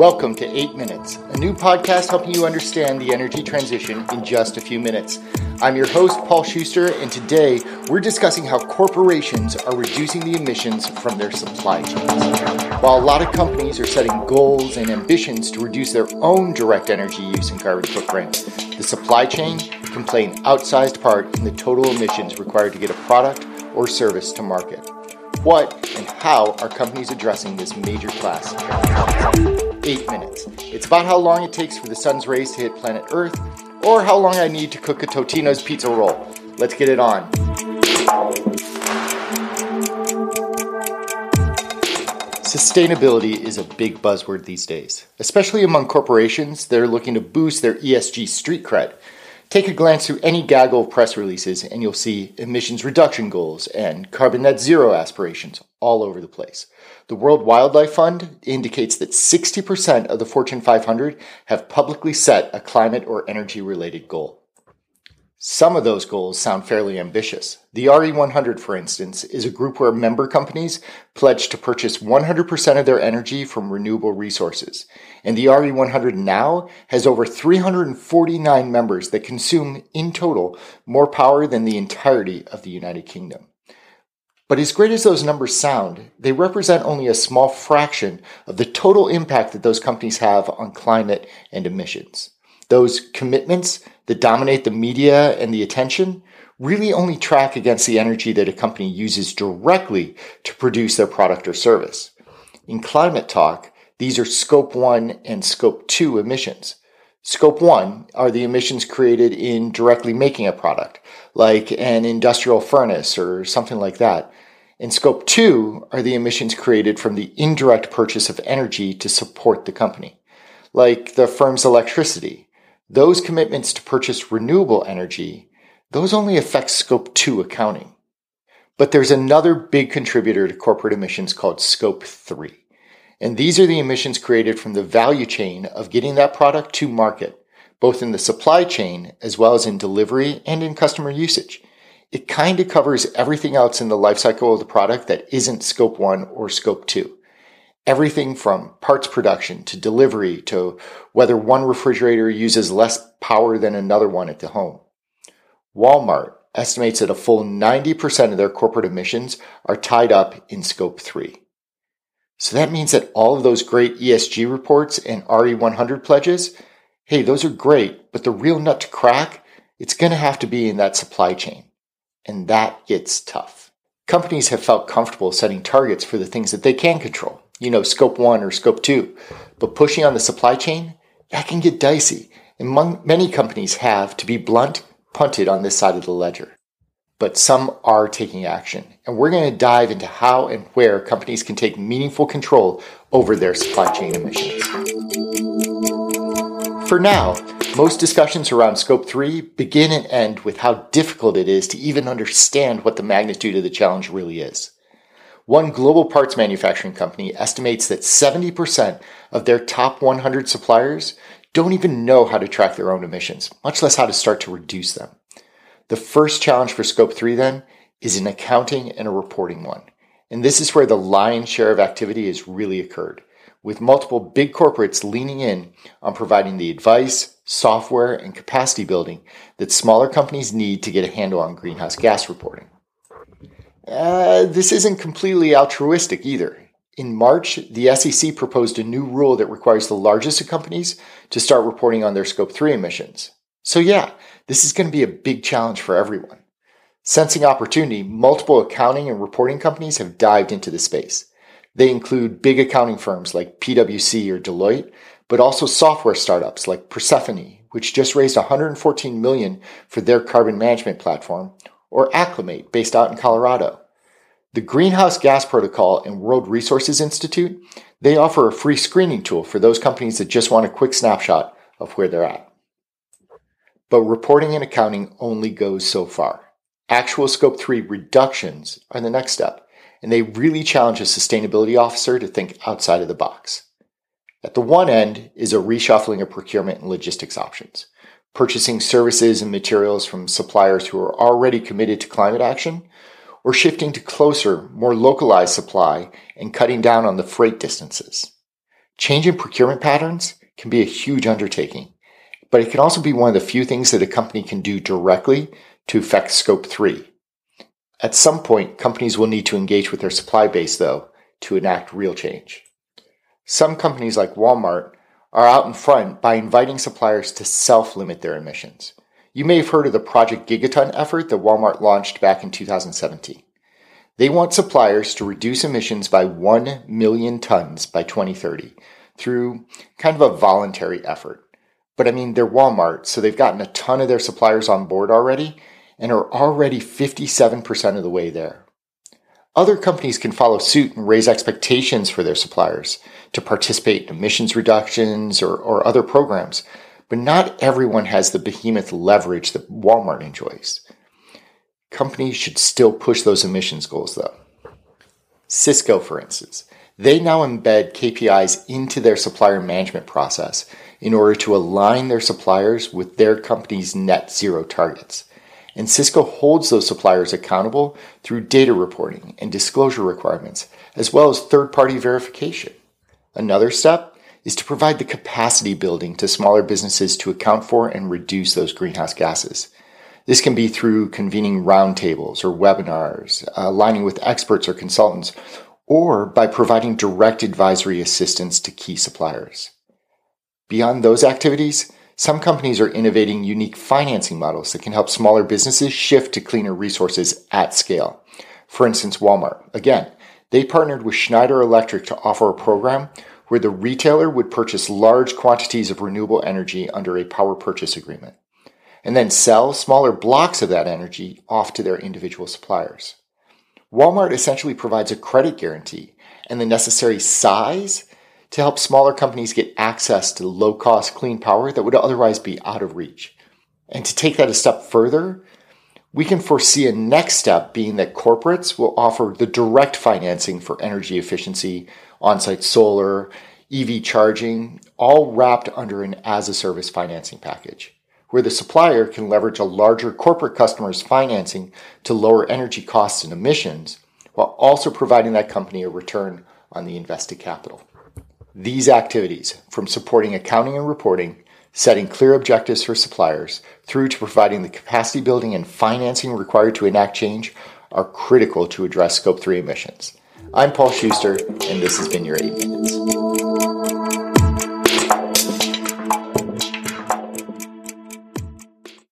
Welcome to 8 Minutes, a new podcast helping you understand the energy transition in just a few minutes. I'm your host, Paul Schuster, and today we're discussing how corporations are reducing the emissions from their supply chains. While a lot of companies are setting goals and ambitions to reduce their own direct energy use and carbon footprint, the supply chain can play an outsized part in the total emissions required to get a product or service to market. What and how are companies addressing this major class? Eight minutes. It's about how long it takes for the sun's rays to hit planet Earth, or how long I need to cook a Totino's pizza roll. Let's get it on. Sustainability is a big buzzword these days, especially among corporations that are looking to boost their ESG street cred. Take a glance through any gaggle of press releases and you'll see emissions reduction goals and carbon net zero aspirations all over the place. The World Wildlife Fund indicates that 60% of the Fortune 500 have publicly set a climate or energy related goal. Some of those goals sound fairly ambitious. The RE100, for instance, is a group where member companies pledge to purchase 100% of their energy from renewable resources. And the RE100 now has over 349 members that consume, in total, more power than the entirety of the United Kingdom. But as great as those numbers sound, they represent only a small fraction of the total impact that those companies have on climate and emissions. Those commitments that dominate the media and the attention really only track against the energy that a company uses directly to produce their product or service. In climate talk, these are scope 1 and scope 2 emissions. Scope 1 are the emissions created in directly making a product, like an industrial furnace or something like that. And scope 2 are the emissions created from the indirect purchase of energy to support the company, like the firm's electricity those commitments to purchase renewable energy, those only affect scope 2 accounting. But there's another big contributor to corporate emissions called scope 3. And these are the emissions created from the value chain of getting that product to market, both in the supply chain as well as in delivery and in customer usage. It kind of covers everything else in the life cycle of the product that isn't scope 1 or scope 2 everything from parts production to delivery to whether one refrigerator uses less power than another one at the home. Walmart estimates that a full 90% of their corporate emissions are tied up in scope 3. So that means that all of those great ESG reports and RE100 pledges, hey, those are great, but the real nut to crack, it's going to have to be in that supply chain. And that gets tough. Companies have felt comfortable setting targets for the things that they can control you know, scope one or scope two. But pushing on the supply chain, that can get dicey. And many companies have, to be blunt, punted on this side of the ledger. But some are taking action. And we're going to dive into how and where companies can take meaningful control over their supply chain emissions. For now, most discussions around Scope 3 begin and end with how difficult it is to even understand what the magnitude of the challenge really is. One global parts manufacturing company estimates that 70% of their top 100 suppliers don't even know how to track their own emissions, much less how to start to reduce them. The first challenge for Scope 3 then is an accounting and a reporting one. And this is where the lion's share of activity has really occurred, with multiple big corporates leaning in on providing the advice, software, and capacity building that smaller companies need to get a handle on greenhouse gas reporting. Uh, this isn't completely altruistic either. In March, the SEC proposed a new rule that requires the largest of companies to start reporting on their Scope 3 emissions. So, yeah, this is going to be a big challenge for everyone. Sensing opportunity, multiple accounting and reporting companies have dived into the space. They include big accounting firms like PwC or Deloitte, but also software startups like Persefoni, which just raised 114 million for their carbon management platform, or Aclymate, based out in Colorado. The Greenhouse Gas Protocol and World Resources Institute, they offer a free screening tool for those companies that just want a quick snapshot of where they're at. But reporting and accounting only goes so far. Actual Scope 3 reductions are the next step, and they really challenge a sustainability officer to think outside of the box. At the one end is a reshuffling of procurement and logistics options purchasing services and materials from suppliers who are already committed to climate action, or shifting to closer, more localized supply and cutting down on the freight distances. Change in procurement patterns can be a huge undertaking, but it can also be one of the few things that a company can do directly to affect Scope 3. At some point, companies will need to engage with their supply base, though, to enact real change. Some companies like Walmart are out in front by inviting suppliers to self limit their emissions. You may have heard of the Project Gigaton effort that Walmart launched back in 2017. They want suppliers to reduce emissions by 1 million tons by 2030 through kind of a voluntary effort. But I mean, they're Walmart, so they've gotten a ton of their suppliers on board already and are already 57% of the way there. Other companies can follow suit and raise expectations for their suppliers to participate in emissions reductions or, or other programs, but not everyone has the behemoth leverage that Walmart enjoys. Companies should still push those emissions goals, though. Cisco, for instance, they now embed KPIs into their supplier management process in order to align their suppliers with their company's net zero targets. And Cisco holds those suppliers accountable through data reporting and disclosure requirements, as well as third party verification. Another step is to provide the capacity building to smaller businesses to account for and reduce those greenhouse gases. This can be through convening roundtables or webinars, aligning with experts or consultants, or by providing direct advisory assistance to key suppliers. Beyond those activities, some companies are innovating unique financing models that can help smaller businesses shift to cleaner resources at scale. For instance, Walmart. Again, they partnered with Schneider Electric to offer a program where the retailer would purchase large quantities of renewable energy under a power purchase agreement and then sell smaller blocks of that energy off to their individual suppliers. Walmart essentially provides a credit guarantee and the necessary size to help smaller companies get access to low cost clean power that would otherwise be out of reach. And to take that a step further, we can foresee a next step being that corporates will offer the direct financing for energy efficiency, on site solar, EV charging, all wrapped under an as a service financing package, where the supplier can leverage a larger corporate customer's financing to lower energy costs and emissions, while also providing that company a return on the invested capital. These activities, from supporting accounting and reporting, setting clear objectives for suppliers, through to providing the capacity building and financing required to enact change, are critical to address Scope 3 emissions. I'm Paul Schuster, and this has been your 8 Minutes.